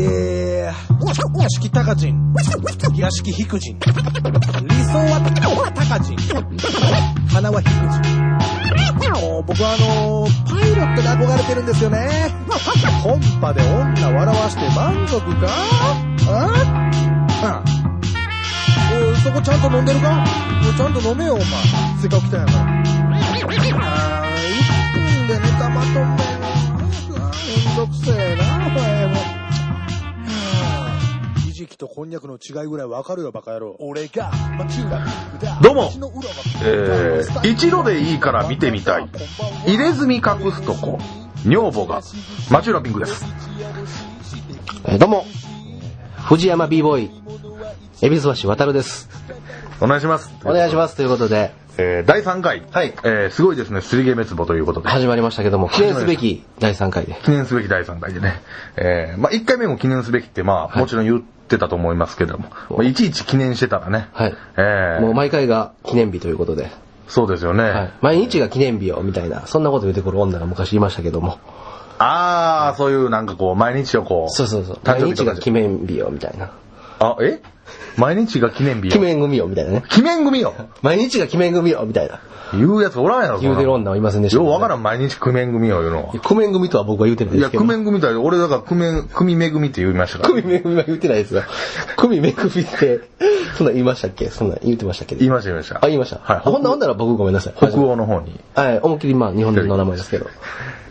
えー、屋敷高人、屋敷低人、理想は高人、花は低人。もう僕はあのー、パイロットに憧れてるんですよね。コンパで女笑わして満足か？あ？おいそこちゃんと飲んでるか？ちゃんと飲めよ、お前。せっかく来たんやから。あー、1分でネタまとめな。めんどくせえな、お前も。じきとこんにゃくの違いぐらいわかるよ、バカ野郎。俺が、どうも。えー一度でいいから見てみたい。入れ墨隠すとこ。女房が町浦ピンクです。えーどうも、藤山 b ボーイ、恵比寿橋渡るです。お願いします。お願いします。ということで、えー第3回、はい。えーすごいですね、すりげ滅亡ということで、始まりましたけども、記念すべき第3回で。記念すべき第3回でね、えーまあ1回目も記念すべきって、まあ、もちろん言ってたと思いますけども、まあ、いちいち記念してたらね、はい。えー。もう毎回が記念日ということで、そうですよね。はい。毎日が記念日よ、みたいな、そんなこと言ってくる女が昔いましたけども、あー、そういうなんかこう、毎日をこう、そうそうそう、毎日が記念日よ、みたいな。あ、え？毎日が記念日よ。記念組よ、みたいなね。記念組よ。毎日が記念組よ、みたいな。言うやつおらんやろ、言うてる女はいませんでしたようわからん、毎日九面組よ、言うのは。記念組とは僕は言うてるんいや、ですけど。九面組だよ。俺だから九面、組め組って言いましたから。組め組は言ってないですよ。組め組って、そんなん言いましたっけ？そんなん言ってましたっけ？言いました、言いました。あ、言いました。はい。ほんなほんなら僕ごめんなさい。北欧の方に。はい、思いっきりまあ日本人の名前ですけど。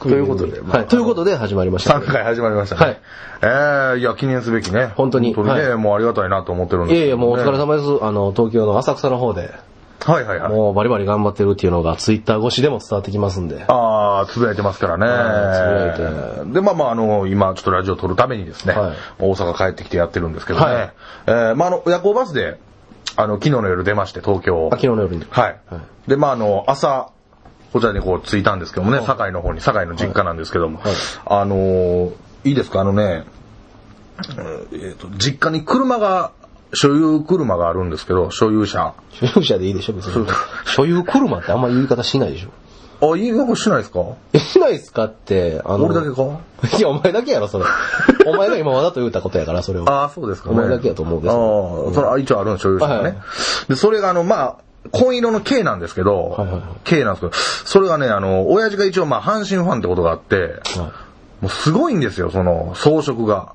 ということでまあはい、ということで始まりました。3回始まりましたね。はい。えー、いや、記念すべきね。本当に本当にね、はもうありがたいなと思ってるんですけどねいやいや、もうお疲れ様です。あの、東京の浅草の方で、はいはいはい。もうバリバリ頑張ってるっていうのがツイッター越しでも伝わってきますんで。あー、つぶやいてますからはいつぶやいね。で、まあまあ、あの、今、ちょっとラジオ撮るためにですね、はい大阪帰ってきてやってるんですけどね。はいえー、まあ、あの、夜行バスで、あの、昨日の夜出まして、東京。あ昨日の夜に。はい。はいで、まあ、あの、朝、こちらにこう着いたんですけどもね、堺の方に、堺の実家なんですけども、はいあのーいいですか、あのね、えーと、実家に車が、所有車があるんですけど、所有車。所有者でいいでしょ、別に。所有車ってあんま言い方しないでしょ。あ、いいよくしないですか？え、しないっすかって、あの。俺だけか？いや、お前だけやろ、それ。お前が今わざと言ったことやから、それは。ああ、そうですかね。お前だけやと思うけあどあ、それは一応あるの、所有者がね。はいで、それがあの、まあ、紺色の K なんですけど、はいはいはい K なんですけど、それがね、あの、親父が一応まあ、阪神ファンってことがあって、はいもうすごいんですよ、その、装飾が。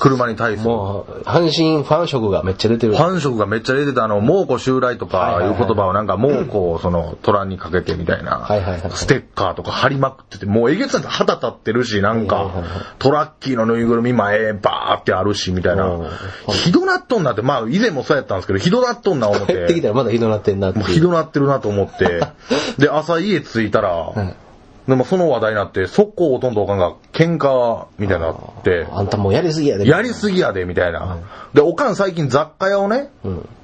車に対する。もう、阪神ファン色がめっちゃ出てる。ファン色がめっちゃ出てた、あの、猛虎襲来とかいう言葉をなんか、猛虎をその、虎にかけてみたいなはいはいはい、ステッカーとか貼りまくってて、もうえげつない旗立ってるし、なんかトラッキーのぬいぐるみ前、バーってあるし、みたいなうん。ひどなっとんなって、まあ、以前もそうやったんですけど、ひどなっとんな思っ帰ってきて、たらまだひどなってんなって。もうひどなってるなと思って、で、朝家着いたら、でもその話題になって、速攻ほとんどおかんが喧嘩みたいになって、あんたもうやりすぎやで。やりすぎやで、みたいな。で、おかん最近雑貨屋をね、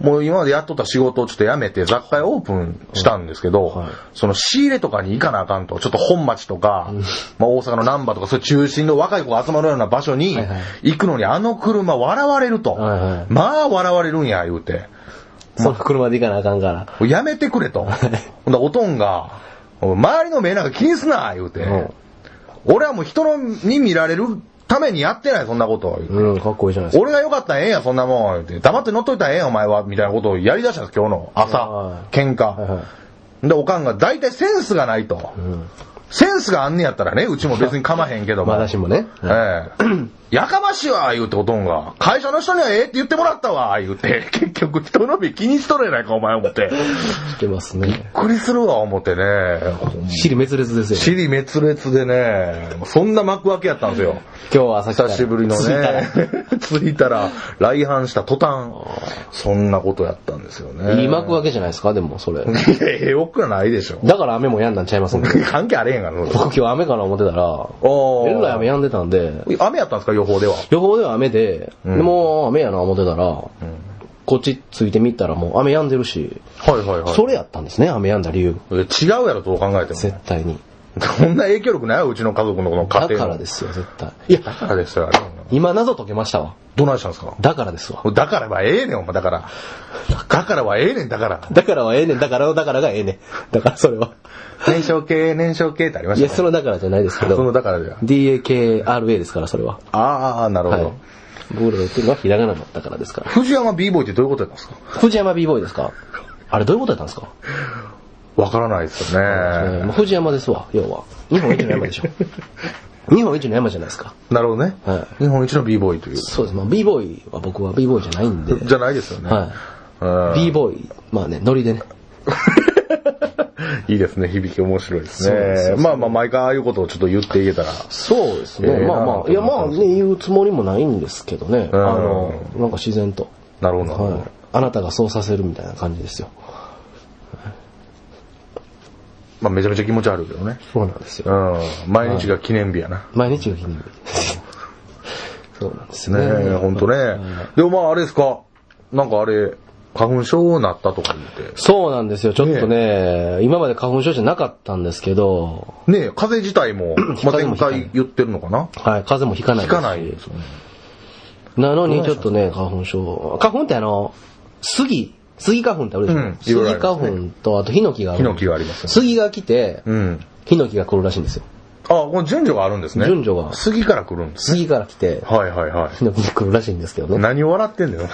もう今までやっとった仕事をちょっと辞めて雑貨屋オープンしたんですけど、はいその仕入れとかに行かなあかんと、ちょっと本町とか、まあ大阪の難波とか、そういう中心の若い子が集まるような場所に行くのにあの車笑われると。はいはいまあ笑われるんや、言うて。その車で行かなあかんから。やめてくれと。ほんだらおとんが、周りの目なんか気にすな、言うて。うん俺はもう人のに見られるためにやってない、そんなことうん、かっこいいじゃないですか。俺が良かったらええんや、そんなもん。黙って乗っといたらええんや、お前は。みたいなことをやり出したんです、今日の朝は。喧はいは嘩。で、おかんが大体センスがないと。センスがあんねやったらね、うちも別に構へんけども。まだしもね。ええ。やかましいわ、言うておとんが。会社の人にはええって言ってもらったわ、言うて。結局人の目気にしとるやないか、お前思って。びっしてますね。くりするわ、思ってね。尻滅裂ですよ。尻滅裂でね、そんな幕開けやったんですよ。今日は久しぶりのね。着いたら、来阪した途端、そんなことやったんですよね。いい幕開けじゃないですか、でも、それ。ええおっくらないでしょ。だから雨も止んだんちゃいますんで。関係あれへんがな。僕今日雨かな思ってたら、おえらい雨止んでたんで、雨やったんですか、予報では。予報では雨で、うんでもう雨やな思ってたら、こっち着いてみたらもう雨止んでるし、はいはいはい。それやったんですね、雨止んだ理由。え違うやろ、どう考えても。絶対に。こんな影響力ない？よ、うちの家族のこの家だ庭の。からですよ、絶対。いや、だからですよ、あれ。今謎解けましたわ。どないしたんですか？だからですわ。だからはええねん、お前、だから。だからはええねん、だから。だからはええねん、だからのだからがええねん。だからそれは。燃焼系、燃焼系ってありまいや、したね。そのだからじゃないですけそのど、だからでは。DAKRA ですから、それは。ああ、なるほど。はい僕らが言ってるのはひらがなだったからですから。藤山 b ボーイってどういうことやったんですか？藤山 b ボーイですか？あれどういうことやったんですか？わからないですよえーね。まあ藤山ですわ、要は。日本一の山でしょ。日本一の山じゃないですか。なるほどね。はい日本一の b ボーイという。そうです。まあ b ボーイは僕は b ボーイじゃないんで。じゃないですよね。はうんい。b ボーイ、まあね、ノリでね。いいですね。響き面白いですそうですね。まあまあ、毎回ああいうことをちょっと言っていけたら。そうですね。ええまあまあ、いやまあね、言うつもりもないんですけどね。あうんの、なんか自然と。なるほど。はい。あなたがそうさせるみたいな感じですよ。まあ、めちゃめちゃ気持ち悪いけどね。そうなんですよ。うん。毎日が記念日やな。毎日が記念日。そうなんですねね。え、ほんとね。でもまあ、あれですか？なんかあれ、花粉症になったとか言って。そうなんですよ。ちょっとね、今まで花粉症じゃなかったんですけど、ねえ、風邪自体も、まあ、前回言ってるのかな？はい、風邪もひかないですしひかないんですよね。なのにちょっとね、花粉症。花粉ってあの、杉、杉花粉ってあるでしょ、うん杉花粉とあとヒノキがある。ヒノキがありますね杉が来て、うん。ヒノキが来るらしいんですよ。あ、この順序があるんですね。順序が杉から来るんですね。杉から来て、はいはいはい。ヒノキに来るらしいんですけどね。何を笑ってんだよ。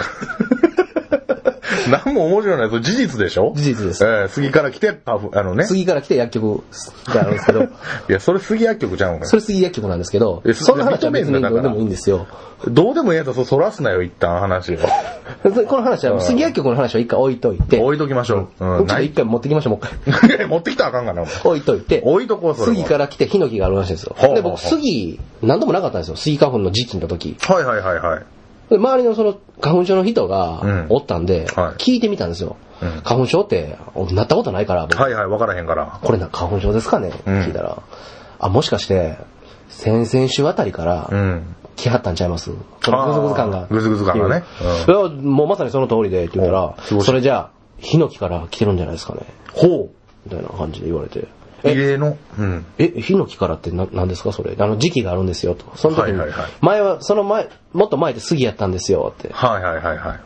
何も面白いない。それ事実でしょ？事実ですええ杉から来て、パフ、あのね。杉から来て薬局があるんですけど、いや、それ杉薬局じゃん、それ杉薬局なんですけどえ、そんな話は別にどうでもいいんですよ。どうでもええやつはそそらすなよ、一旦話を。この話は、杉薬局の話は一回置いといて、置いときましょう。うん、一。回持ってきましょう、もう一回。持ってきたらあかんがな、置いといて、置いとこう、それは。杉から来てヒノキがあるらしいんですよで、僕、杉、何度もなかったんですよ。杉花粉の時期の時。はいはいはいはい。で周りのその花粉症の人がうん。おったんで、はい。聞いてみたんですよ。うん。花粉症って、なったことないから、僕。はいはい、わからへんから。これな花粉症ですかね、うん。聞いたら、あ、もしかして、先々週あたりからうん。来はったんちゃいます？そのグズグズ感が。グズグズ感がね。いやもうまさにその通りでって言ったらお、それじゃあ、ヒノキから来てるんじゃないですかね。ほみたいな感じで言われて。う。異例の。うん。え、ヒノキからってな何ですかそれ？あの時期があるんですよと。その時に、はいはいはい前は、その前、もっと前で杉やったんですよって。はいはいはいはい。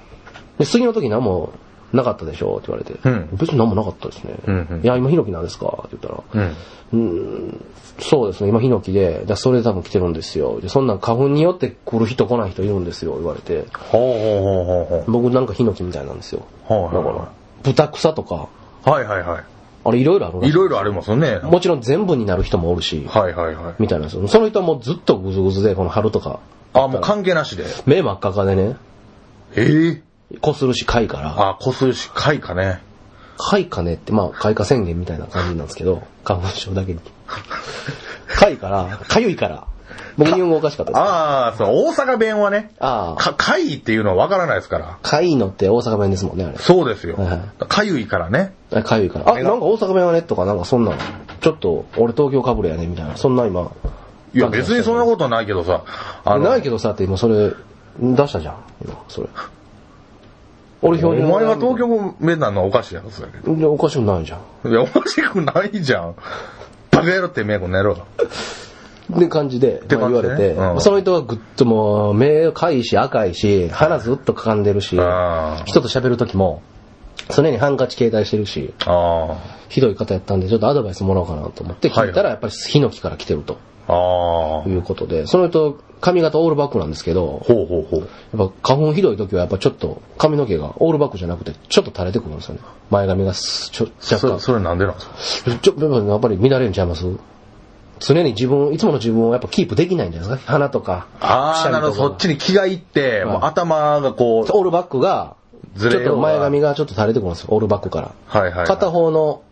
で、杉の時何もなかったでしょって言われて。うん別に何もなかったですね。うんうんいや、今ヒノキなんですかって言ったら、うん。そうですね、今ヒノキで、だそれで多分来てるんですよ。で、そんなん花粉によって来る人来ない人いるんですよ、言われて。ほうほうほうほうほ僕なんかヒノキみたいなんですよ。う。はいだから、豚草とか、はいはいはあれいろいろあるらい。しいろいろありますよね。もちろん全部になる人もおるし、はいはいはい。みたいなんですよ。その人はもうずっとグズグズで、この春とか、あ、もう関係なしで。目真っ赤かでね、ええこするし、貝から、あ、こするし、貝かね。貝かねって、まあ、開花宣言みたいな感じなんですけど、花粉症だけに。貝から、かゆいから。僕日本語おかしかったです。ああ、そう、大阪弁はね、ああ、か、貝っていうのはわからないですから。かいのって大阪弁ですもんね、あれ。そうですよ。かゆいからね。あかゆいから。あ、なんか大阪弁はねとか、なんかそんなの、ちょっと、俺東京かぶれやね、みたいな。そんな今。いや、別にそんなことないけどさ。ないけどさ、って今それ、出したじゃん。今、それ。俺お標準前が東京弁なのはおかしいやろ、それ。いやおかしくないじゃん。いや、おかしくないじゃん。バカ野郎ってめえこの野郎。って感じで、てまあ言われて、うんその人はぐっともう、目かいし赤いし、鼻ずっとかかんでるし、あ人と喋るときも、常にハンカチ携帯してるし、あ。ひどい方やったんで、ちょっとアドバイスもらおうかなと思って聞いたら、やっぱりヒノキから来てるとああ。いうことで、その人、髪型オールバックなんですけど、ほうほうほう。やっぱ花粉ひどい時はやっぱちょっと髪の毛がオールバックじゃなくてちょっと垂れてくるんですよね。前髪がすちょ若干。そそれなんでなんですか？ちょやっぱり乱れるんちゃいます？常に自分、いつもの自分をやっぱキープできないんじゃないですか鼻とか。ああ、なるほど。そっちに気がいって、もう頭がこう、オールバックが、ちょっと前髪がちょっと垂れてくるんですよ。オールバックから。はいはいはい片方の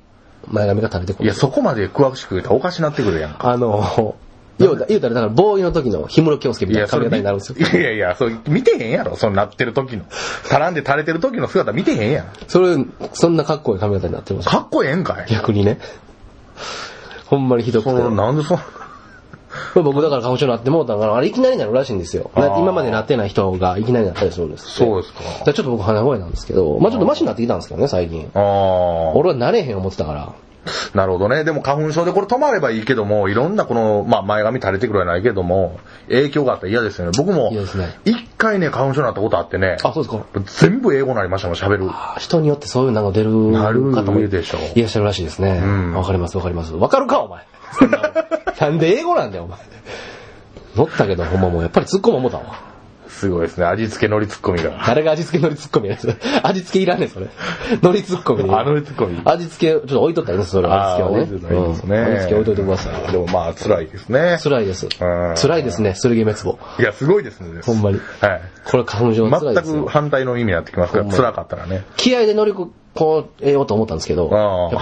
前髪が垂れてくるいや。そこまで詳しく言ったらおかしなってくるやん。あの、言うた言うたら、だから、ボーイの時の氷室京介みたいな髪型になるんですよ。いやいやそう、見てへんやろ、そのなってる時の。絡んで垂れてる時の姿見てへんやん。それ、そんなかっこいい髪型になってます。かっこええんかい。逆にね。ほんまにひどくて。なんでそ、これ僕だから花粉症になってもうたから、あれいきなりなるらしいんですよ。今までなってない人がいきなりなったりするんです。そうですかだからちょっと僕鼻声なんですけど、まあちょっとマシになってきたんですけどね、最近。あ俺はなれへん思ってたから。あ。なるほどね。でも花粉症でこれ止まればいいけども、いろんなこの、まあ前髪垂れてくるはないけども、影響があったら嫌ですよね。僕も嫌ですね、一回ね、花粉症になったことあってね、あ、そうですか。全部英語になりましたもん、喋る。あ人によってそういうのが出る方もいでしょいらっしゃるらしいですね。うんわかりますわかります。わかるかお前。な なんで英語なんだよお前。乗ったけどほんまもうやっぱり突っ込む思ったわ。すごいですね。味付け海苔ツッコミが。誰が味付け海苔ツッコミ？や つ味付けいらんねん、それ。海苔ツッコミで。あ海苔ツッコミ味付け、ちょっと置いとったらいいです、それ、味付けはね。あー置いといたらいいですねうん味付け置いといてください。でもまあ、辛いですね。辛いです。ん辛いですね、剣滅亡。いや、すごいですね。ほんまに。はい。これ花粉症は辛いですよ。全く反対の意味になってきますから、辛かったらね。気合で乗りこ、こう、えようと思ったんですけど、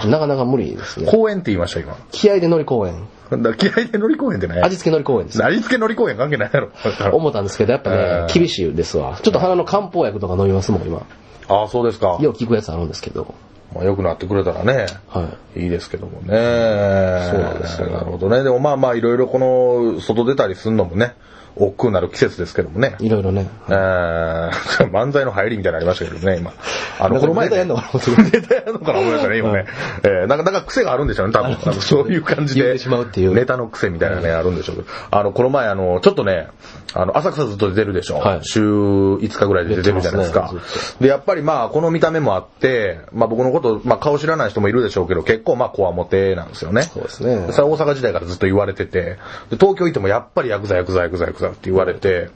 なかなか無理ですね。公園って言いました、今。気合で乗り公園。だ気合で乗り公園ってね。味付け乗り公園です。味付け乗り公園関係ないやろ。思ったんですけど、やっぱねえ、ー厳しいですわ。ちょっと鼻の漢方薬とか飲みますもん、今。ああ、そうですか。よう効くやつあるんですけど。まあ、良くなってくれたらね。はい。いいですけどもね。そうなんですよなるほどね。でもまあまあ、いろいろこの、外出たりするのもね、億劫になる季節ですけどもね。いろいろね。えー、漫才の入りみたいになりましたけどね、今。あの、この前、ネタやんのかな ネタやんのかな思いましたね、今ね。えー、なんか、なんか癖があるんでしょうね、多分。あのそういう感じで。言ってしまうっていうネタの癖みたいなね、あるんでしょうけど。あの、この前、あの、ちょっとね、あの、浅草ずっと出てるでしょ。はい週5日ぐらいで出てるじゃないですか。で、やっぱりまあ、この見た目もあって、まあ僕のこと、まあ顔知らない人もいるでしょうけど、結構まあ、こわもてなんですよね。そうですねそれは大阪時代からずっと言われてて、で東京行ってもやっぱりヤクザヤクザヤクザヤクザって言われて、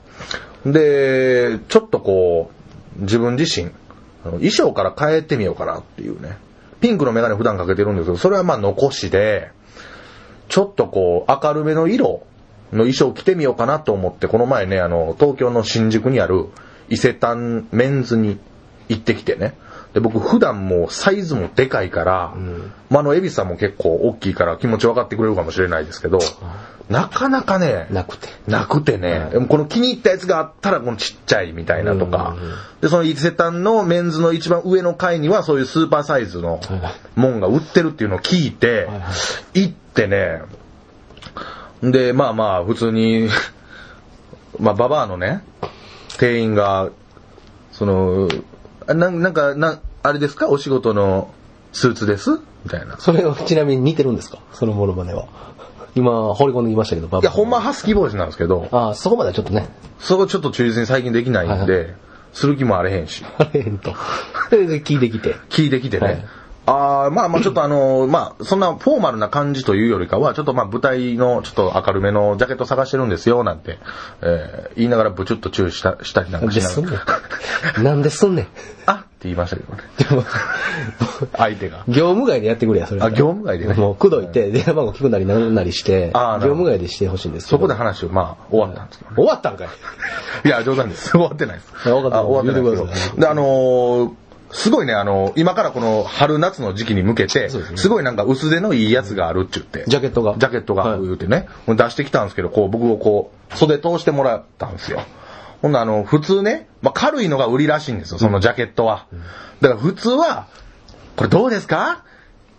で、ちょっとこう、自分自身、衣装から変えてみようかなっていうね。ピンクのメガネ普段かけてるんですけど、それはまあ残しで、ちょっとこう、明るめの色の衣装を着てみようかなと思って、この前ね、あの、東京の新宿にある伊勢丹メンズに行ってきてね。で、僕普段もうサイズもでかいから、まあ、あの、エビさんも結構大きいから気持ち分かってくれるかもしれないですけど、なかなかね、なくて。なくてね、でもこの気に入ったやつがあったらこのちっちゃいみたいなとか、で、その伊勢丹のメンズの一番上の階にはそういうスーパーサイズのもんが売ってるっていうのを聞いてはいはい、行ってね、で、まあまあ普通に、まあババアのね、店員が、その、あなんなんか、な、あれですか？お仕事のスーツです？みたいな。それはちなみに似てるんですか？そのモノマネは。今、放り込んできましたけど、バいや、ほんまはハスキーボイスなんですけど、ああ、そこまではちょっとね、そこちょっと忠実に最近できないんはいで、する気もあれへんし、あれへんと。で、で聞いてきて。聞いてきてね。はいああ、まあまあちょっとあのまあ、そんなフォーマルな感じというよりかは、ちょっとまあ舞台のちょっと明るめのジャケット探してるんですよ、なんて、えー言いながらブチュッと注意した、したりなんかしななんですんね。ん。なんですんねん。あ言いましたけどね。でも、相手が。業務外でやってくれや、それ。あ業務外でねもう、くどいて、電話番号聞くなりなんなりして、業務外でしてほしいんですそこで話をまあ終わったんですけどね。終わったんかい。いや、冗談です。終わってないです。あわかったあ終わってないです。で、あのーすごいね、あの今からこの春夏の時期に向けて、すねすごいなんか薄手のいいやつがあるって言って。ジャケットがジャケットがはい言うてね、出してきたんですけど、こう僕をこう、袖通してもらったんですよ。ほんならあの、普通ね、まあ、軽いのが売りらしいんですよ、そのジャケットは。だから普通は、これどうですか？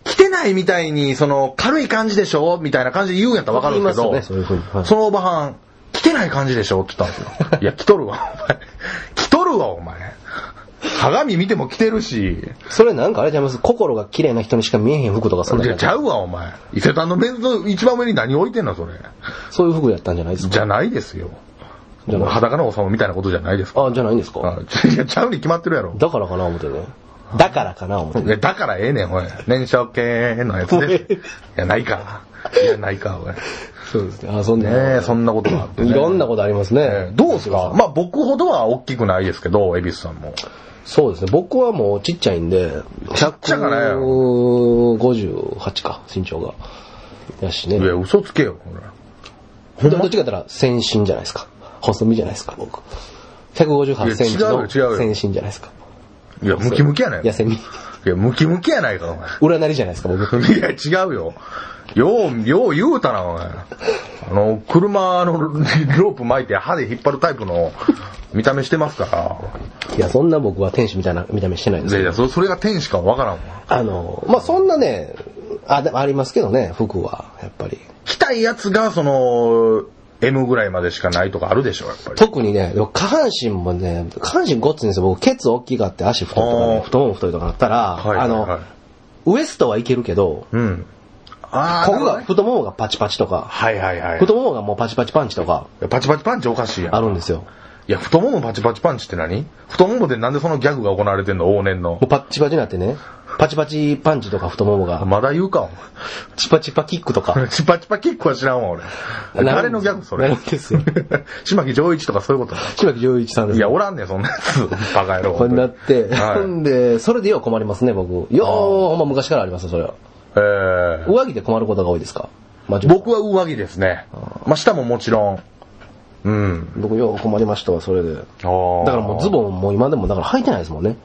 着てないみたいに、その、軽い感じでしょ？みたいな感じで言うんやったらわかるんですけど、ねそういうふうにはいそのおばはん、着てない感じでしょ？って言ったんですよ。いや、着とるわ、お前。着とるわ、お前。鏡見ても着てるし、それなんかあれちゃいます？心が綺麗な人にしか見えへん服とかそんなちゃうわ、お前。伊勢丹のメンズの一番上に何置いてんの、それ。そういう服やったんじゃないですか？じゃないですよ。じゃない裸の王様みたいなことじゃないですか。あ、じゃないんですか？あいや、ちゃうに決まってるやろ。だからかな思ってね。だからかな思ってね。いやだからええねん、おい。燃焼系のやつで。いや、ないか。いや、ないか、おい。そうですね。あ、そんな。ねえ、そんなことがあって、ね。いろんなことありますねええ。どうですか？まあ僕ほどは大きくないですけど、恵比寿さんも。そうですね。僕はもうちっちゃいんで、ちっちゃかないよ158か、身長が。やしね。いや、嘘つけよ、ほら。どどっちかったら先進じゃないですか。細身じゃないですか、僕。158センチの先進じゃないですか。いや、ムキムキやない痩せ身。いや、ムキムキやないか、お裏なりじゃないですか、僕。前。いや、違うよ。よう、よう言うたな、お前。あの、車のロープ巻いて歯で引っ張るタイプの見た目してますから。いや、そんな僕は天使みたいな見た目してないんです。いやいや、そそれが天使かわからんわ。あの、まあ、そんなね、あ、でもありますけどね、服は、やっぱり。着たいやつが、その、M ぐらいまでしかないとかあるでしょ、やっぱり。特にね、下半身もね、下半身ごっついんですよ。僕、ケツ大きかって足太いとか太もも太いとかなったら、はいはいはいあの、ウエストはいけるけど、うん。あここが、ね太ももがパチパチとか、はいはいはい。太ももがもうパチパチパンチとか、パチパチパンチおかしいやん。あるんですよ。いや、太ももパチパチパンチって何？太ももでなんでそのギャグが行われてんの？往年のもう。パッチパチになってね、パチパチパンチとか太ももが、まだ言うか、おチパチパキックとか。前 チパチパキックは知らんわ、俺。誰のギャグそれ？なるんですよ。島木丈一とかそういうこと？島木丈一さんです。いや、おらんねん、そんなやつ。バカ野郎。これになって、はいほんで、それでよう困りますね、僕。よう、ほんま昔からありますよ、それは。えー上着で困ることが多いですか？まあ僕は上着ですね。まあ、下ももちろん。うん。僕よう困りましたわ、それで。だだからもうズボンも今でもだから履いてないですもんね。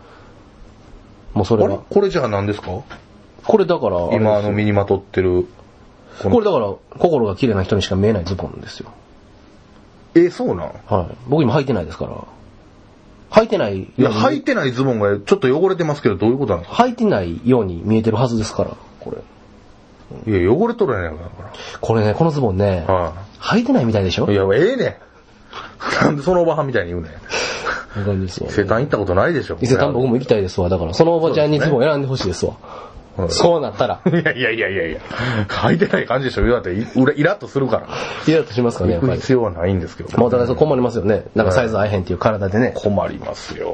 もうそれあれ？は。これじゃあ何ですか？これだから、今あの身にまとってる。このこれだから、心が綺麗な人にしか見えないズボンですよ。え、そうなん？はい。僕今履いてないですから。履いてないように。いや、履いてないズボンがちょっと汚れてますけど、どういうことなんですか？履いてないように見えてるはずですから、これ。いや、汚れとるやないか、これね、このズボンね、だか履いてないみたいでしょ？ら。いや、ええねん。なんでそのおばはんみたいに言うねん。こんな感じですわ伊勢丹行ったことないでしょ。伊勢丹僕も行きたいですわ。だから、そのおばちゃんにズボン選んでほしいですわ。うんそうなったら。いやいやいやいやいや、履いてない感じでしょ。だって、いイラッとするから。イラッとしますかね、や行くっぱり。必要はないんですけど。まあお互いそう困りますよね。なんかサイズ合えへんっていう体でね。困りますよ。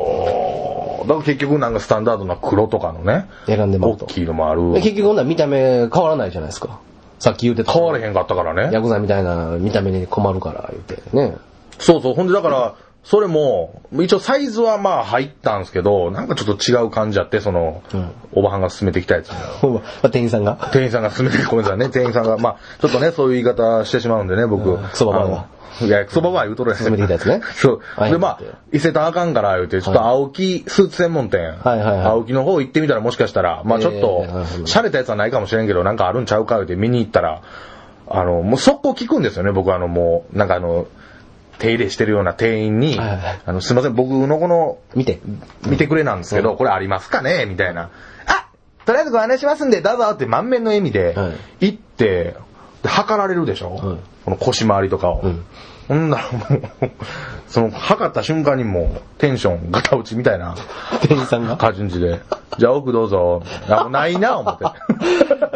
だから結局なんかスタンダードな黒とかのね、選んでもらうと。大きいのもある。で結局ほんなら見た目変わらないじゃないですか。さっき言うてた。変われへんかったからね。ヤクザみたいな見た目に困るから言うてね。そうそう。ほんでだから、それも、一応サイズはまあ入ったんですけど、なんかちょっと違う感じあって、その、うんおばはんが勧めてきたやつ。ま、まあ店員さんが？店員さんが勧めて、ごめんなさいね、店員さんが、まあ、ちょっとね、そういう言い方してしまうんでね、僕。うん。クソババアがあのいや、クソババア言うとるやつ。勧めてきたやつね。そう。はい。で、まあ、伊勢丹あかんから言うて、ちょっと青木スーツ専門店、はいはいはい。青木の方行ってみたらもしかしたら、まあちょっと洒落たやつはないかもしれんけど、なんかあるんちゃうか言うて見に行ったら、あの、もう速攻聞くんですよね、僕。あの、もう、なんかあの、手入れしてるような店員に、あの、すいません、僕のこの、見て。見てくれなんですけど、これありますかね？みたいな。あとりあえずご案内しますんで、どうぞって満面の笑みではい、行って、で測られるでしょ、はいこの腰回りとかを。うんほんならもう、その、測った瞬間にもう、テンションガタ落ちみたいな店員さんが。感じで、じゃあ奥どうぞ。あ、もうない な、思って。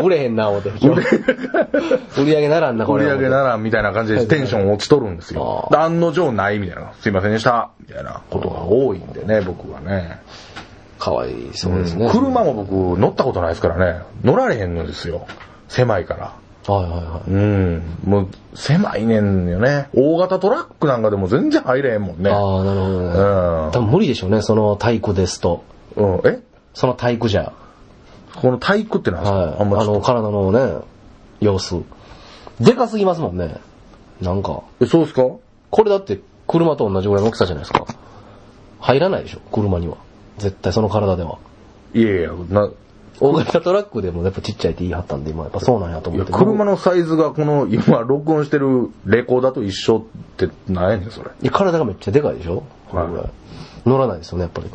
売れへんな、思って。売り上げならんな、これ。売り上げならんみたいな感じでテンション落ちとるんですよ。案の定ないみたいな。すいませんでした。みたいなことが多いんでね、僕はね。かわいそうですね。車も僕乗ったことないですからね。乗られへんのですよ。狭いから。はいはいはい。うん。もう狭いねんよね。大型トラックなんかでも全然入れへんもんね。ああ、なるほどね。うん多分無理でしょうね、その体育ですと。うん。え？その体育じゃ。この体育ってなんですか、はい。あんまあの、体のね、様子。でかすぎますもんね。なんか。え、そうですか？これだって車と同じぐらいの大きさじゃないですか。入らないでしょ、車には。絶対その体では。いやいや、な、大型トラックでもやっぱちっちゃいって言い張ったんで、今やっぱそうなんやと思って。車のサイズがこの今録音してるレコーダーと一緒ってなんやねん、それ。いや体がめっちゃでかいでしょこれぐらい。乗らないですよね、やっぱり。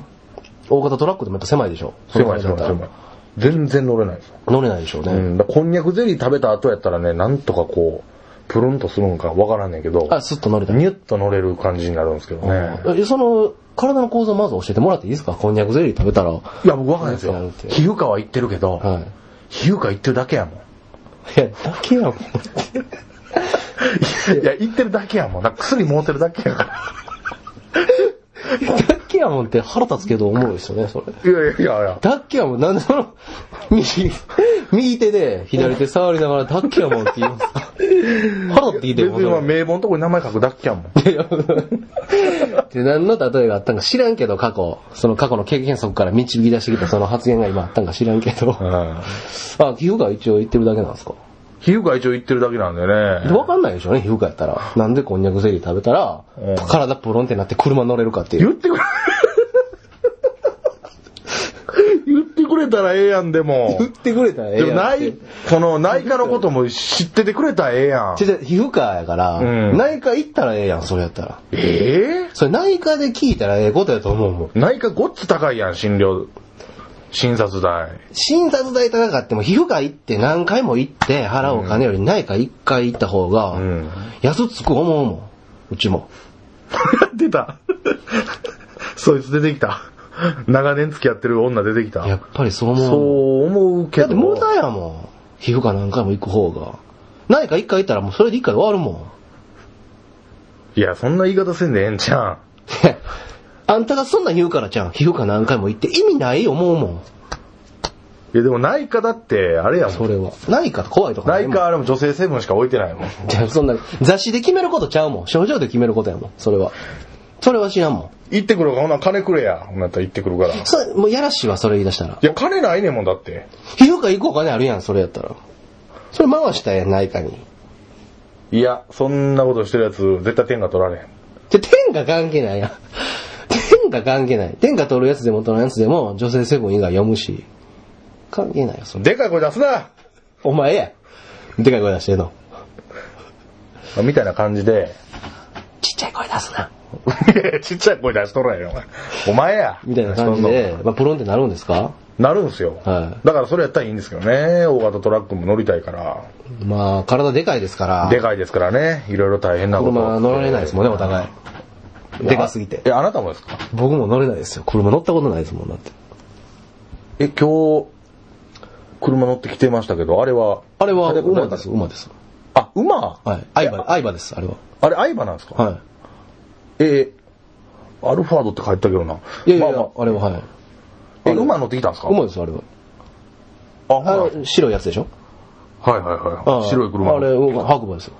大型トラックでもやっぱ狭いでしょ？狭い狭い狭い。全然乗れないですよ。乗れないでしょうね。うん。だこんにゃくゼリー食べた後やったらね、なんとかこう、プルンとするんかわからんねんけど、あ、スッと乗れた。ニュッと乗れる感じになるんですけどね。えその、体の構造まず教えてもらっていいですか？こんにゃくゼリー食べたら。いや、僕わかんないですよ。皮膚科は行ってるけど、はい。皮膚科行ってるだけやもん。いや、だけやもん。いや、行ってるだけやもん。薬持ってるだけやから。だけやもんって腹立つけど思うですよね、それ。いやいやいやいや。だっけやもん、なんでその、右、右手で左手触りながらだっけやもんって言うんですか？腹って聞いても別にまあ名簿のとこに名前書くだけやもん。い やで、何の例えがあったんか知らんけど、過去。その過去の経験則から導き出してきたその発言が今あったんか知らんけど。うん。あ、皮膚科一応言ってるだけなんですか？皮膚科一応行ってるだけなんでね。わかんないでしょうね、皮膚科やったら。なんでこんにゃくゼリー食べたらうん、体プロンってなって車乗れるかっていう。言ってくれ。言ってくれたらええやん、でも言。ってくれたらええやんって。内、この内科のことも知っててくれたらええやん。違う違う皮膚科やから、うん内科行ったらええやん、それやったら。ええ？それ内科で聞いたらええことやと思うもん。内科ごっつ高いやん、診療、診察代。診察代高かっても皮膚科行って何回も行って払うお金より内科一回行った方がうん。安つく思うもん。うちも。出た。そいつ出てきた。長年付き合ってる女出てきた。やっぱりそう思う。そう思うけど。だって無駄やもん。皮膚科何回も行く方が。内科一回行ったらもうそれで一回で終わるもん。いや、そんな言い方せんでええんちゃん。あんたがそんなん言うからじゃん。皮膚科何回も行って意味ない思うもん。いやでも内科だって、あれやもん。それは。ないか怖いとかないもん内科あれも女性成分しか置いてないもん。じゃあそんな、雑誌で決めることちゃうもん。症状で決めることやもん。それは。それは知らんもん。行ってくるから、ほな金くれや。ほんなったら行ってくるから。いそれ、もうやらしいわ、それ言い出したら。や、金ないねんもんだって。皮膚科行こうお金あるやん、それやったら。それ回したやん、内科に。いや、そんなことしてるやつ、絶対天下取られへん。で、天下関係ないやん。天下関係ない。天下取るやつでも取るやつでも、女性セブン以外読むし。関係ないよ、それ。でかい声出すなお前や。でかい声出してんの。みたいな感じで、ちっちゃい声出すな。ちっちゃい声出しとらんよ、お前。お前や。みたいな感じで、まあ、プロンってなるんですか？なるんすよ。はいだからそれやったらいいんですけどね。大型トラックも乗りたいから。まあ、体でかいですから。でかいですからね。いろいろ大変なこと。車乗られないですもんね、お互い。でかすぎて。え、あなたもですか？僕も乗れないですよ。車乗ったことないですもん、だって。え、今日、車乗ってきてましたけど、あれは。あれは、誰馬です、馬です。あ、馬？はい。相場、相場です、あれは。あれ、相馬なんですか？はえー、アルファードって書いてたけどな。い。いやいやあま、あれは、はい。あえ、馬乗ってきたんですか？馬です、あれは。あ、あの、白いやつでしょ？はいはいはい。白い車。あれ、うん白馬ですよ。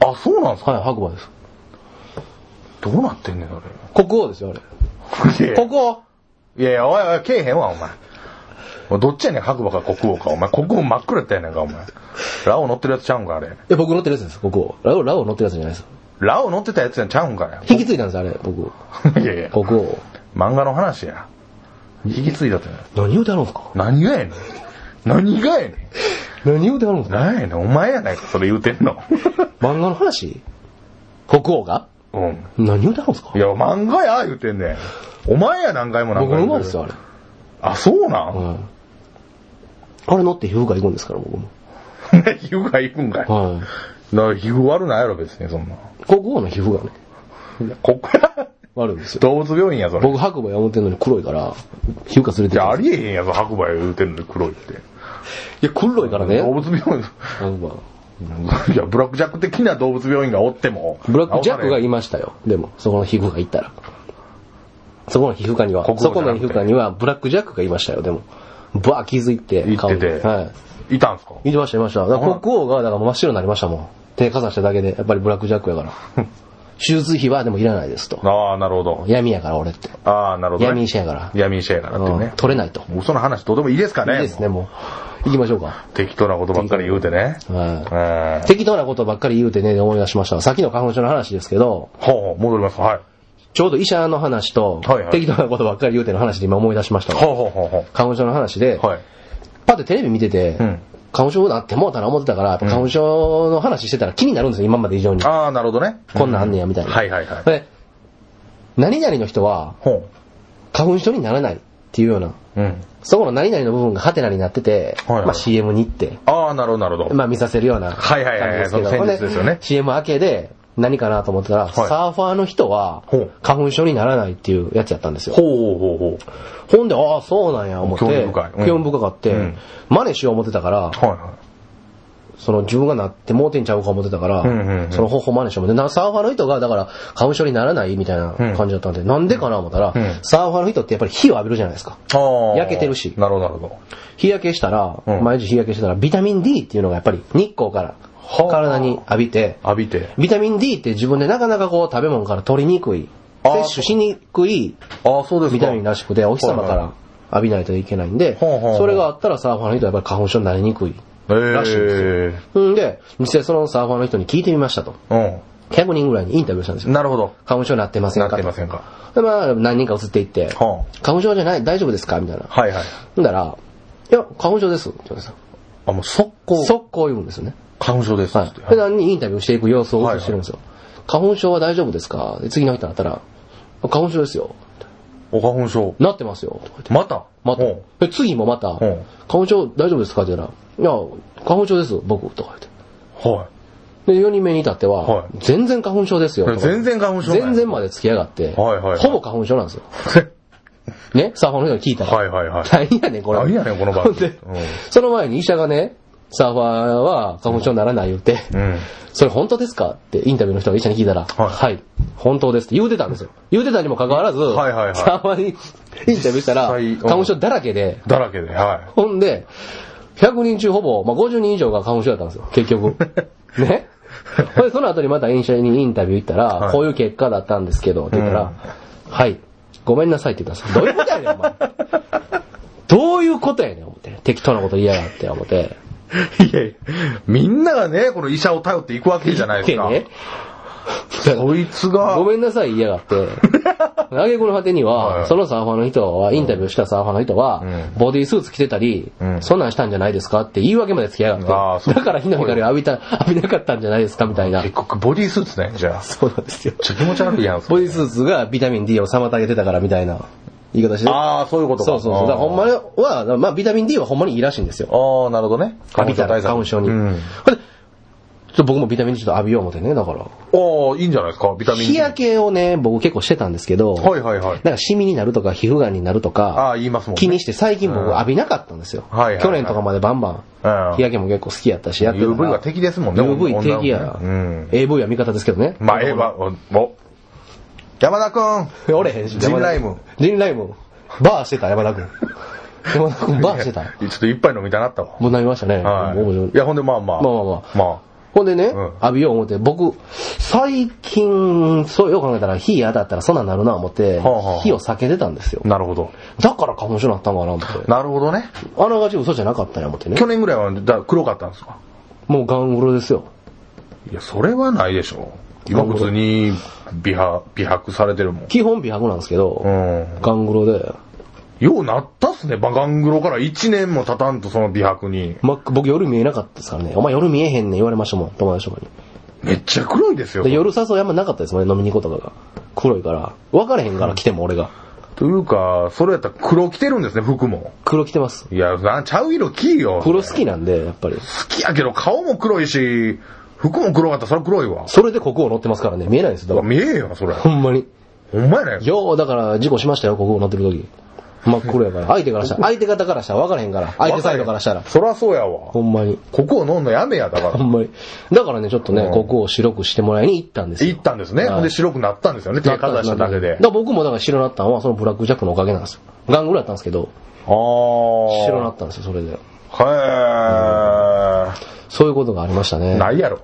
あ、そうなんですか？はい、白馬です。どうなってんねん、あ国王ですよ、あれ。国王？いやいや、おいおい、けえへんわ、お前。おいどっちやねん、白馬か国王か。お前、国王真っ黒やったやねんか、お前。ラオ乗ってるやつちゃうんか、あれ。いや、僕乗ってるやつです、国王。ラオ、ラオ乗ってるやつじゃないです。ラオ乗ってたやつやんちゃうんか引き継いだんです、あれ、僕。いやいや、国王。漫画の話や。引き継いだってね。何言うてはるんですか何がやねん。何がやねん。何言うてはるんですか何やねん、お前やないか、それ言うてんの。漫画の話？国王が？うん。何言うてはるんですか？いや、漫画や、言うてんねん。お前や何回も何僕回も。の馬ですよ、あれ。あ、そうなん、はい。あれ乗って皮膚科行くんですから、僕も。ね、皮膚が行くんかい。はい。だから皮膚悪ないやろ、別に、そんな。国王の皮膚がね、ここ悪いんですよ。動物病院や、それ。僕白馬や思ってんのに黒いから、皮膚科連れてじゃあ、ありえへんやぞ、白馬言うてんのに黒いって。いや、黒いからね。動物病院、白馬。いや、ブラックジャック的な動物病院がおっても。ブラックジャックがい今。ましたよ。でも、そこの皮膚科行ったら。そこの皮膚科にはそこの皮膚科にはブラックジャックがいましたよ、でも。バー気づいて、行ってて顔にはい。いたんすか？いました、いました。国王が、だから真っ白になりましたもん。手かざしただけで、やっぱりブラックジャックやから。手術費はでもいらないですと。ああ、なるほど。闇やから俺って。ああ、なるほど、ね。闇医者やから。闇医者やからってうんね。取れないと。嘘の話どうでもいいですかねいいですね、もう。行きましょうか。適当なことばっかり言うてね。はい。うん。適当なことばっかり言うてね、思い出しました。さっきの花粉症の話ですけど、ほうほう、戻ります。はい。ちょうど医者の話と適当なことばっかり言うての話で今思い出しましたわ。ほうほうほうほ花粉症の話でう。、はい。パッてテレビ見ててうん、花粉症なってもうたな思ってたから、花粉症の話してたら気になるんですよ、今まで以上に。ああ、なるほどね。こんなんあんねや、みたいな。はいはいはい。で、何々の人はほ花粉症にならないっていうような。そこの何々の部分がハテナになってて、はいはい。まあ CM に行って、ああ、なるほど。なるほど。まあ見させるようなはいはいはいはい感じですけど。その戦術ですよね。CM 明けで何かなと思ってたら、い。サーファーの人は花粉症にならないっていうやつやったんですよ。ほうほうほう。ほう。ほんで、ああ、そうなんや、思って、興味深い。うん。興味深かって、うん。真似しよう思ってたから、はいはその自分がなってもうてんちゃうか思ってたから、うんうんうんその方法真似して、なサーファーの人が、だから、花粉症にならないみたいな感じだったんで、なんでかな思ったら、うんサーファーの人ってやっぱり火を浴びるじゃないですか。い。ああ。焼けてるしなるほどなるほど。日焼けしたら、うん毎日日焼けしたら、ビタミン D っていうのがやっぱり日光からはあ体に浴びて、浴びて。ビタミン D って自分でなかなかこう食べ物から取りにくい、摂取しにくいああ、そうですか。ビタミンらしくて、お日様かはいら浴びないといけないんで、それがあったらサーファーの人はやっぱり花粉症になりにくい。えらしいんですんで、実際そのサーファーの人に聞いてみましたと。え100人ぐらいにインタビューしたんですうん。よ。なるほど。花粉症になってませんなってませんか。で、まあ、何人か移っていって、は花粉症じゃない大丈夫ですかみたいな。あ。はいはい。ほんだら、いや、花粉症です。って言うんですよあ、もう速攻。速攻言うんですよね。花粉症です。はい。で、何人インタビューしていく様子を映してるんですよ。花粉症は大丈夫ですか？で次の人になったら、花粉症ですよ。お花粉症。なってますよ。また？またほ。で、次もまた、ん花粉症大丈夫ですか？って言ったら、いや、花粉症です、僕。とか言って。うはで、4人目に至っては、はい全然花粉症ですよ。全然花粉症全然まで付きやがって、はいはいはいほぼ花粉症なんですよ。い。ね、サーファーの人に聞いたら。はいはいはい。何やねん、これ。何やねんこの番組でうんその前に医者がね、サーファーは花粉症にならない言って、うん。それ本当ですか？ってインタビューの人が医者に聞いたら、はいはい、本当ですって言うてたんですよ。言うてたにもかかわらず、はいはいはいサーファーにインタビューしたら、花粉症だらけで、だらけで、はほんで、100人中ほぼ、まあ、50人以上が花粉症だったんですよ、結局。ねほんで、その後にまた医者にインタビュー行ったら、はいこういう結果だったんですけど、って言ったら、はい、ごめんなさいって言ったんですよ。どういうことやねん、お前。どういうことやねん、思って。適当なこと言いやがって、思って。い。いやいや、みんながね、この医者を頼っていくわけじゃないですか。ね。そいつが、ごめんなさい言いやがって。あげこの果てには、はいそのサーファーの人は、インタビューしたサーファーの人は、うんボディースーツ着てたり、うんそんなんしたんじゃないですかって言い訳までつきやあがって。だから日の光を浴びた、浴びなかったんじゃないですかみたいな。結局ボディースーツね、じゃあ。そうなんですよ。ちょ気持ち悪いやん。ボディースーツがビタミン D を妨げてたからみたいな言い方して。ああ、そういうことか。そうそうそう。だからほんまは、まあビタミン D はほんまにいいらしいんですよ。ああ、なるほどね。浴びたら花粉症に。うん。ちょっと僕もビタミン D ちょっと浴びよう思ってね、だから。ああ、いいんじゃないですか、ビタミン D。日焼けをね、僕結構してたんですけど、はいはいはい。なんかシミになるとか皮膚がんになるとあかあ、、言いますもんね。気にして最近僕浴びなかったんですよ。はいはいはい去年とかまでバンバン、うん日焼けも結構好きやったし、やってたら UV が敵ですもんね UV 敵やうん AV は味方ですけどね。まあ、ええわ、お、お山田くん。おれへんし。ジンライム。ジンライム。バーしてた、山田君。山田君バーしてた。ちょっと一杯飲みたなったわ。もう飲みましたね。はい。いいや、ほんでまあまあ。まあまあまあまほんでね、うん浴びよう思って、僕、最近、そうよく考えたら火当たったらそんなんなるな思って、はあはあ火を避けてたんですよあ。。なるほど。だから花粉症になったんかな思って。なるほどね。あながち嘘じゃなかったんや思ってね去。年ぐらいはだ黒かったんですか？もうガングロですよ。いや、それはないでしょ。今普通に美白、美白されてるもん。基本美白なんですけど、うん。ガングロで、ようなったっすね、バガングロから1年も経たんとその美白に。ま、僕夜見えなかったですからね。お前夜見えへんねん言われましたもん、友達とかに。めっちゃ黒いですよ。で夜誘いあんまなかったですもんね、飲みに行くことかが。黒いから。分かれへんから来ても俺が。というか、それやったら黒着てるんですね、服も。黒着てます。いや、なちゃう色着いよ。黒好きなんで、やっぱり。好きやけど顔も黒いし、服も黒かったらそれは黒いわ。それで国王乗ってますからね、見えないですよ。見えよ、それ。ほんまに。ほんまやね。よう、だから事故しましたよ、国王乗ってる時。真っ黒やから。相手からしたら、相手方からしたら分からへんから。相手サイドからしたら。そらそうやわ。ほんまに。ここを飲んのやめや、だから。ほんまに。だからね、ちょっとね、うん国王を白くしてもらいに行ったんですよ。行ったんですね。はいで、白くなったんですよね、手かざしただけでだ僕もだから白なったのはそのブラックジャックのおかげなんですよ。ガングロやったんですけど、あー。白なったんですよ、それで。へそういうことがありましたねー。。ないやろ。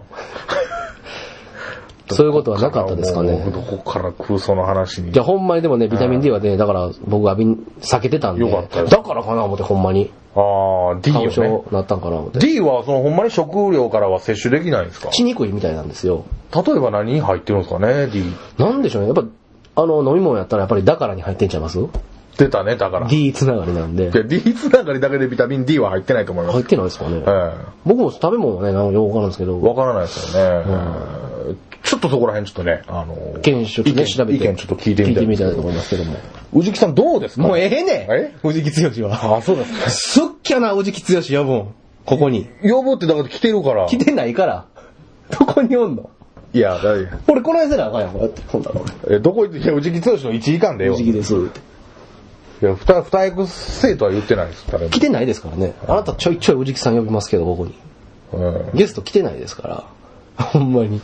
そういうことはなかったですかね。どこから空想の話に。じゃあほんまにでもね、ビタミン D はね、だから僕浴びん、避けてたんで。よかったよだからかな思ってほんまに。あー、D よね症。なったんかな思って。D はそのほんまに食料からは摂取できないんですか？しにくいみたいなんですよ。例えば何に入ってるんですかね、D。なんでしょうね。やっぱ、あの、飲み物やったらやっぱりだからに入ってんちゃいます？出たね、だから。?D つながりなんで。D つながりだけでビタミン D は入ってないと思います。入ってないですかね。え僕も食べ物はね、なんかよくわかるんですけえど、わからないですよね。ちょっとそこら辺ちょっとね、あの、検証ね、意見調べて。意見ちょっと聞いてみたい。聞いてみたいと思いますけども。宇治木さんどうですか？もうええねんえ？藤木剛は。あ、そうですか。すっきゃな、藤木剛呼ぶん。ここに。要望ってだから来てるから。来てないから。どこにおんの？いや、だい俺この間せなあかんやん、こうやって。ほんだら俺。え、どこ行って、いや、宇治木剛の1時間でよ。藤木です。っていや、二、二役生とは言ってないです、誰も。来てないですからね。あなたちょいちょい藤木さん呼びますけど、ここに。うん。ゲスト来てないですから。ほんまに。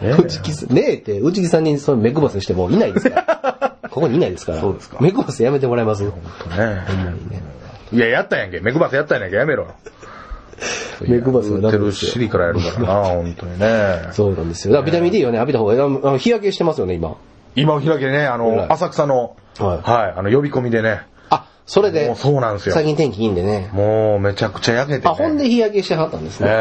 え藤木さん、ねえって、藤木さんにその目配せしてもいないですから。ここにいないですから。そうですか目配せやめてもらえますねほんまにね。いや、やったやんけ。目配せやったやんけ。やめろ。目配せは売ってるですよ尻からやるからな、本当にね。そうなんですよ。だからビタミン D をね、浴びた方がいい。あの日焼けしてますよね、今。今お開きでね、あはいの、浅草の、はいはい、あの、呼び込みでね。あ、それでもう、そうなんですよ最。近天気いいんでね。もう、めちゃくちゃ焼けて、ね。あ、ほんで日焼けしてはったんですええね。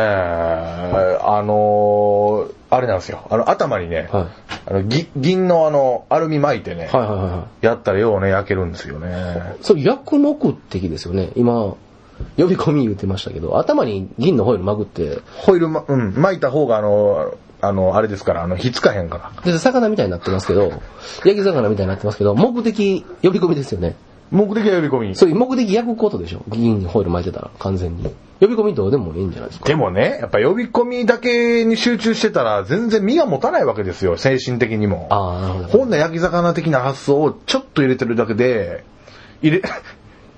あのーあれなんですよ。あの、頭にね、はいあのぎ銀のあの、アルミ巻いてね、はいはいはいはい。やったらようね、焼けるんですよね。それ薬目的ですよね。今、呼び込み言ってましたけど、頭に銀のホイール巻くって、ホイール、ま、うん、巻いた方があの、あの、あれですから、あの、ひっつかへんから。で、魚みたいになってますけど、焼き魚みたいになってますけど、目的呼び込みですよね。目的は呼び込み。そういう目的焼くことでしょ。銀にホイール巻いてたら、完全に。呼び込みどうでもいいんじゃないですか。でもね、やっぱ呼び込みだけに集中してたら、全然身が持たないわけですよ、精神的にも。ああ、なるほど。ほんな焼き魚的な発想をちょっと入れてるだけで、入れ、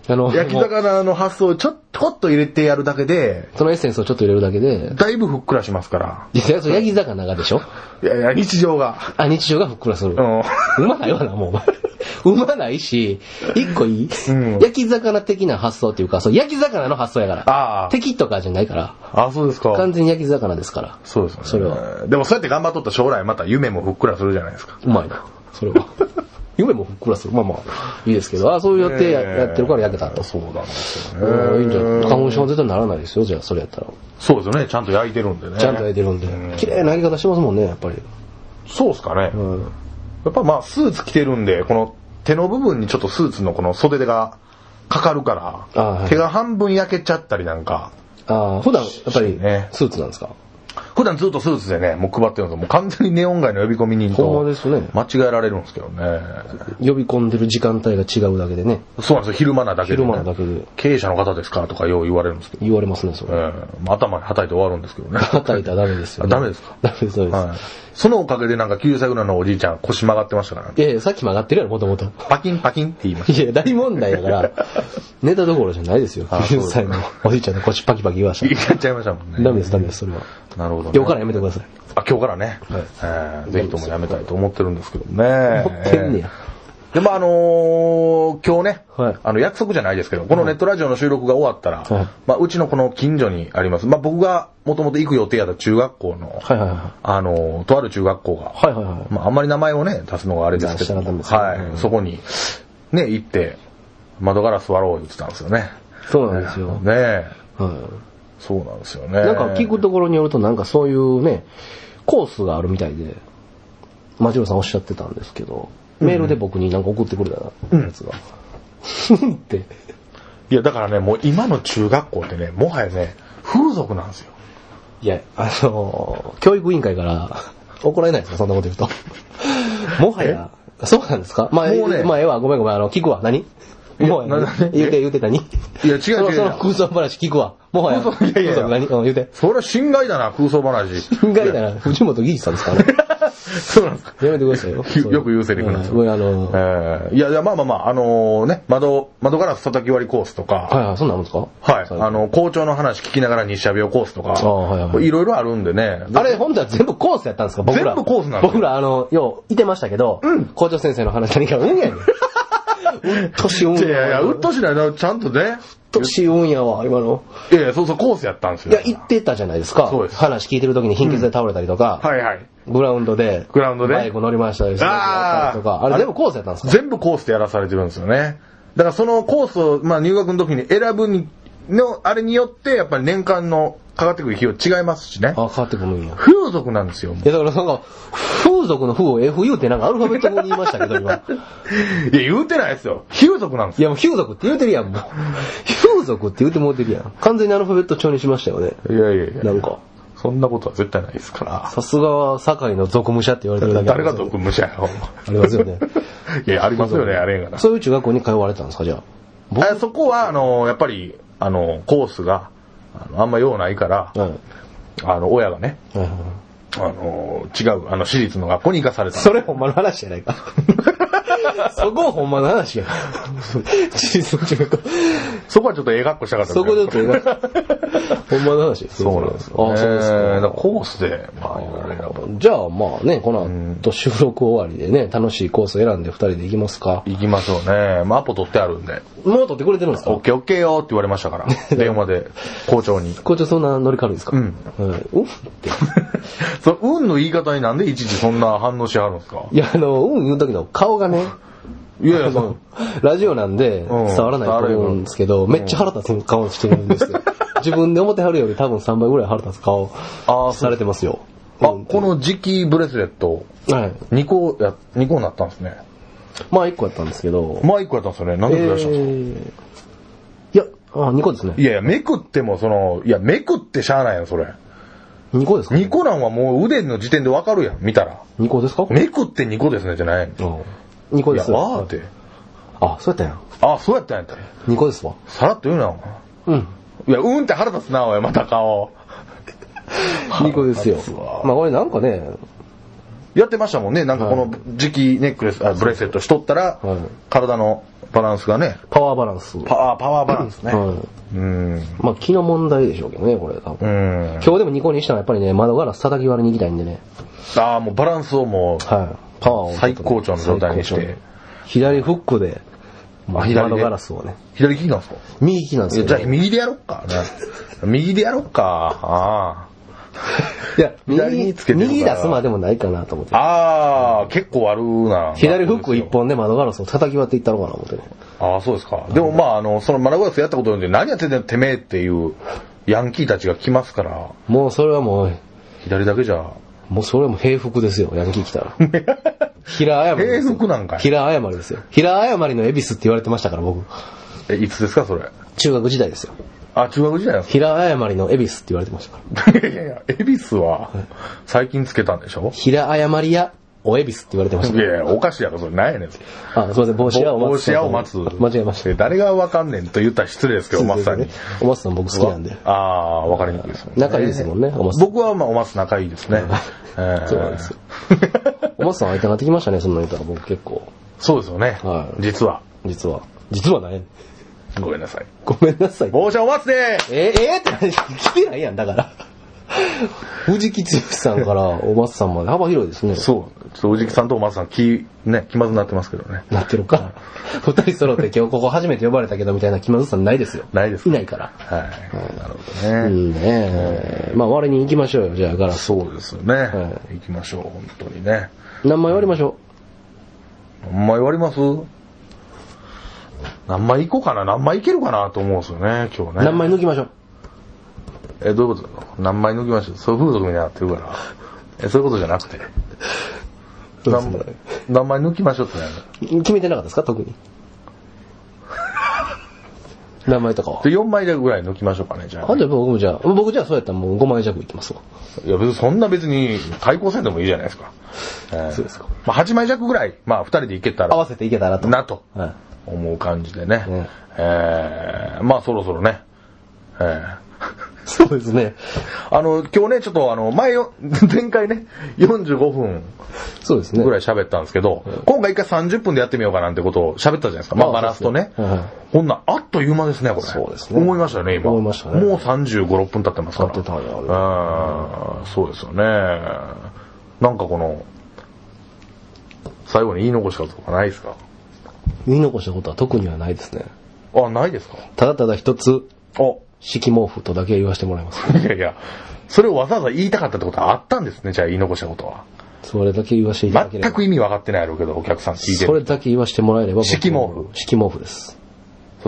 あの、焼き魚の発想をちょっとっと入れてやるだけで、そのエッセンスをちょっと入れるだけで、だいぶふっくらしますから。いや、それ焼き魚がでしょ？いやいや、日常が。あ、日常がふっくらする。うん。うまないわな、もうお前。産まないし、一個いい、うん焼き魚的な発想っていうか、そう、焼き魚の発想やから。ああ。敵とかじゃないから。あ、そうですか。完全に焼き魚ですから。そうですね。それは。でもそうやって頑張っとった将来また夢もふっくらするじゃないですか。うまいな。それは。夢もふっくらする。まあまあ、いいですけど、あそうや,、ええやってるから焼けたら。そうなんですいいんじゃないね。花粉症は絶対ならないですよ、じゃあ、それやったら。そうですよね。ちゃんと焼いてるんでね。ちゃんと焼いてるんでうん。綺麗な焼き方してますもんね、やっぱり。そうですかね。うん。やっぱまあスーツ着てるんで、この手の部分にちょっとスーツのこの袖手がかかるから、あはい手が半分焼けちゃったりなんか、ああ、普段、やっぱりね、スーツなんですか？普段ずっとスーツでね、もう配ってるんですよ。もう完全にネオン街の呼び込み人ほんまとですね。間違えられるんですけどね。呼び込んでる時間帯が違うだけでね、そうなんですよ。昼間なだけで、昼ね。間だけで経営者の方ですかとかよう言われるんですけど。言われますね、そえれ。えまあ頭に叩いて終わるんですけどね。叩いたらダメですよ、ね。あダメですか？ダメです、そうです。はい。そのおかげでなんか90歳ぐらいのおじいちゃん腰曲がってましたからね。いやいや、さっき曲がってるやろ、もともと。パキンパキンって言いましいや、大問題だから、ネタどころじゃないですよ。あそう90歳のおじいちゃんの腰パキパキ言わした。言っちゃいましたもんね。ダメです、ダメです、それは。なるほど、ね。今日からやめてください。あ、今日からね。はいえーぜひともやめたいと思ってるんですけどね。思ってんねや。で、まあ、あのー今日ね、はいあの、約束じゃないですけど、このネットラジオの収録が終わったら、はいまあ、うちのこの近所にあります。まあ、僕がもともと行く予定やった中学校の、はいはいはい。あのーとある中学校が、はいはいはい。まあ、あんまり名前をね、出すのがあれですけど、ねはい、うんそこに、ね、行って、窓ガラス割ろう言ってたんですよね。そうなんですよ。ねえはそうなんですよね。い。なんか聞くところによると、なんかそういうね、コースがあるみたいで、マジロさんおっしゃってたんですけど、メールで僕になんか送ってくれたやつが。って。いや、だからね、もう今の中学校ってね、もはやね、風俗なんですよ。いや、あのー教育委員会から怒られないですかそんなこと言うと。もはや、そうなんですか？まあ、もうねまあ、ええわ、ごめんごめん、あの、聞くわ。何？もうなな言うて言うて何いや、違う違う。その空想話聞くわ。もはや。空想いやいや何うん、言うて。それは侵害だな、空想話。侵害だな。藤本義一さんですかね。そうなんですか。やめてくださいよ。よく言うセリフなんですようんあの、えーいやいや、まあまあまあ、あのね、窓、窓ガラス叩き割りコースとか、はいはい、そんなんあるんですか？はい、あの、校長の話聞きながら日射病コースとか、あはいはいいろいろあるんでね。あれ、本当は全部コースやったんですか僕ら。全部コースなんですよ僕ら、あの、よう、いてましたけど、校長先生の話何か、うんやねん。うっとしうんいやいや、やわ。うっとしないな、ちゃんとね。うっとしうんやわ、今の。いやいや、そうそう、コースやったんですよ。いや、言ってたじゃないですか。そうです話聞いてる時に貧血で倒れたりとか、はいはい。グラウンドで、グラウンドで？バイク乗りましたりあーとか、あれ全部コースやったんですか？全部コースでやらされてるんですよね。だからそのコースを、まあ入学の時に選ぶに、の、あれによって、やっぱり年間のかかってくる費用違いますしね。あ、変わってくるんや。風俗なんですよ。いや、だからなんか、風俗の風を FU ってなんかアルファベット語に言いましたけど、今。いや、言うてないですよ。風俗なんですよ。いや、もう風俗って言うてるやん、もう。風俗って言うてもうてるやん。完全にアルファベット帳にしましたよね。いやいやいや。なんか。そんなことは絶対ないですから。さすが、堺の俗武者って言われてるだけ誰が毒無視やろ。ありますよね。いや、ありますよね、あれがな。そういう中学校に通われてたんですか、じゃあ。あそこは、あの、やっぱり、あの、コースが、あのあんま用ないから、はい。あの、親がね、あの、違う、あの、私立の学校に行かされた。それほんまの話じゃないか。そこほんまの話や。そこはちょっとええ学校したかったそこでと言うと、ほんまの話そうなんですよ、ね。あ、そうですだか。コースで、まあ、いろいろじゃあまあね、この後収録終わりでね、楽しいコースを選んで二人で行きますか？行きましょうね。まあ、アポ取ってあるんで、もう取ってくれてるんですか？オッケーオッケーよって言われましたから、電話で、校長に。校長そんな乗り軽いですか？うん。はいうんって。その、運の言い方になんでいちいちそんな反応しはるんですか？いや、あの、うん言う時の顔がね、いやいや、そあのの、ラジオなんでうん伝わらないと思うんですけど、めっちゃ腹立つ顔してるんですよ。自分で思ってはるより多分3倍ぐらい腹立つ顔されてますよ。あ、うんこの磁気ブレスレット、はい。2個や、2個になったんですね。まあ1個やったんですけど、もう1個やったんですよね。なんで増やしたんですか、えーいや、あ、2個ですね。いやいや、めくっても、その、いや、めくってしゃあないよ、それ。2個ですか2個なんはもう腕の時点でわかるやん、見たら。2個ですか？めくって2個ですね、じゃない。うん。2個いや、です。わーって。あ、そうやったんや。あ、そうやったんやった。2個ですわ。さらっと言うな、お前うん。いや、うんって腹立つな、おい、また顔。2個ですよ。まあこれなんかね、やってましたもんね。なんかこの磁気ネックレス、あブレスレットしとったら、はい体のバランスがね、パワーバランス。パワー、パワーバランスね。はい。うん。まあ気の問題でしょうけどね、これ多う分。ん。今日でも2個にしたらやっぱりね、窓ガラス叩き割りに行きたいんでね。ああ、もうバランスをもう、はい。パワーを。最高潮の状態にして。左フックで、もうあ左で？窓ガラスをね。左利きなんですか？右利きなんですけど。いやじゃあ右でやろっかね。右でやろっか。あいや、左につけてる右出すまでもないかなと思ってあ。。ああ、結構あるな。左フック一本で窓ガラスを叩き割っていったのかな思ってね。ああ、そうですか。でもまあ、あの、そのマナゴラスやったことによって何やってんだよ、てめえっていうヤンキーたちが来ますから、もうそれはもう、左だけじゃ。もうそれはもう平服ですよ、ヤンキー来たら。平謝り。平服なんかい平謝りですよ。平謝りの恵比寿って言われてましたから、僕。え、いつですか、それ？中学時代ですよ。あ、中学時代なんです平謝りの恵比寿って言われてましたから。かいやいや、恵比寿は最近つけたんでしょ？平謝りやお恵比寿って言われてました。いやいや、おかしいやろ、それ。何やねん。あ、すいません、帽子屋を帽待つ。子屋を待つ。間違えました。え誰がわかんねんと言ったら失礼ですけど、お松さんに。お松さん僕好きなんで。ああ、わかりにくいですもんね。仲いいですもんね、お松さん。僕はまあ、お松仲いいですね。え ーそうなんですよ。お松さん会いたがってきましたね、そんなの言ったら僕結構。そうですよねは。い実は。実は。実はね。ごめんなさい。ごめんなさい。帽子お松でえー、えー、って何来てないやん、だから。藤木剛さんからお松さんまで幅広いですね。そう。ちょっと藤木さんとお松さん、気、ね、気まずになってますけどね。なってるか。二人揃って今日ここ初めて呼ばれたけどみたいな気まずさないですよ。ないですかいないから。はい。なるほどね。いいね。まあ終わりに行きましょうよ、じゃあガラス。そうですよね。行きましょう、本当にね。何枚割りましょ何枚割ります？何枚いこうかな何枚いけるかなと思うんですよね、今日う。ね。何枚抜きましょう？え、どういうこと？だろう何枚抜きましょう？そういう風俗みたいになってるから。え、そういうことじゃなくて。何枚何枚抜きましょうってなる決めてなかったですか、特に。何枚とかは。で、4枚ぐらい抜きましょうかね、じゃあ。あ、じゃあ僕もじゃあ、僕じゃあそうやったらもう5枚弱いきますわ。いや、別にそんな別に対抗戦でもいいじゃないですか。えーそうですか。まあ、8枚弱ぐらい、まあ、2人でいけたら、合わせていけたらと。なとはい。思う感じでね。ねえーまあ、そろそろね。えー そうですね。あの、今日ね、ちょっとあの、前よ、前回ね、45分そうですね。ぐらい喋ったんですけど、今回一回30分でやってみようかなんてことを喋ったじゃないですか。まあ、あバラスとね。はいほんな、あっという間ですね、これ。そうですね思いましたよね、今。思いましたねもう35、6分経ってますから。経ってたんやうん、そうですよね。なんかこの、最後に言い残したこととかないですか？言い残したことは特にはないですね。あ、ないですか？ただただ一つ、あ、敷毛布とだけ言わせてもらいます。いやいや、それをわざわざ言いたかったってことはあったんですね、じゃあ言い残したことは。それだけ言わせていただければ。全く意味分かってないやろうけど、お客さん聞いてる。それだけ言わせてもらえれば僕。敷毛布敷毛布です。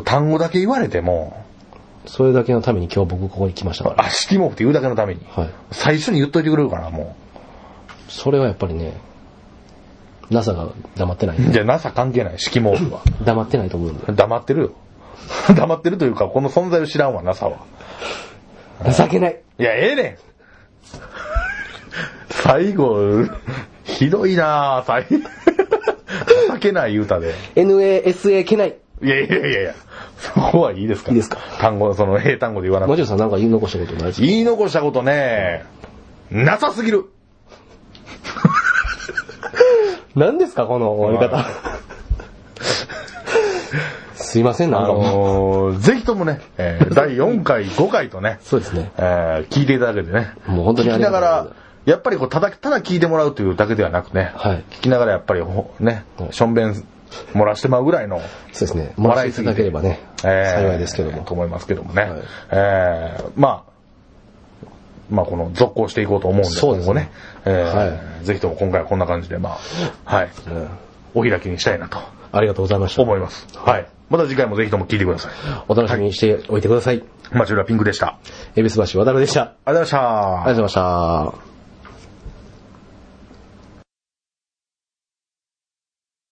単語だけ言われても、それだけのために今日僕ここに来ましたから。あ、式毛布って言うだけのために。はい。最初に言っといてくれるかな、もそれはやっぱりね、NASA が黙ってない。う。じゃあ NASA 関係ない、式毛布は。黙ってないと思うんで。黙ってるよ。黙ってるというか、この存在を知らんわ、NASA は。情けない。いや、ええねん最後、ひどいなぁ、最情けない言うたで。NASA けない。いやいやいやいや、そこはいいですかいいですか？単語、その英単語で言わなくて。マジョさんなんか言い残したことないですか？言い残したことね、なさすぎる。何ですかこの終わり方。すいません、なかもう。のー、ぜひともね、えー 第4回、5回とね、そうですね。えー聞いていただけてね。もう本当にあ聞きながりがとうございますら、やっぱりこう、ただ、ただ聞いてもらうというだけではなくね、はい聞きながらやっぱりほ、ねは、いしょんべん漏らしてまうぐらいの、そうですね。もらいいただければね、えー幸いですけども。と思いますけどもね。はいえーまあ、まあこの続行していこうと思うんで、そうですね今後ね。えーはぜひとも今回はこんな感じで、まあ、はい、うんお開きにしたいなとありがとうございました。思います。はい。また次回もぜひとも聞いてください。お楽しみにしておいてください。町浦ピンクでした。あり恵比寿橋渡るでした。ありがとうございました。がとうございました。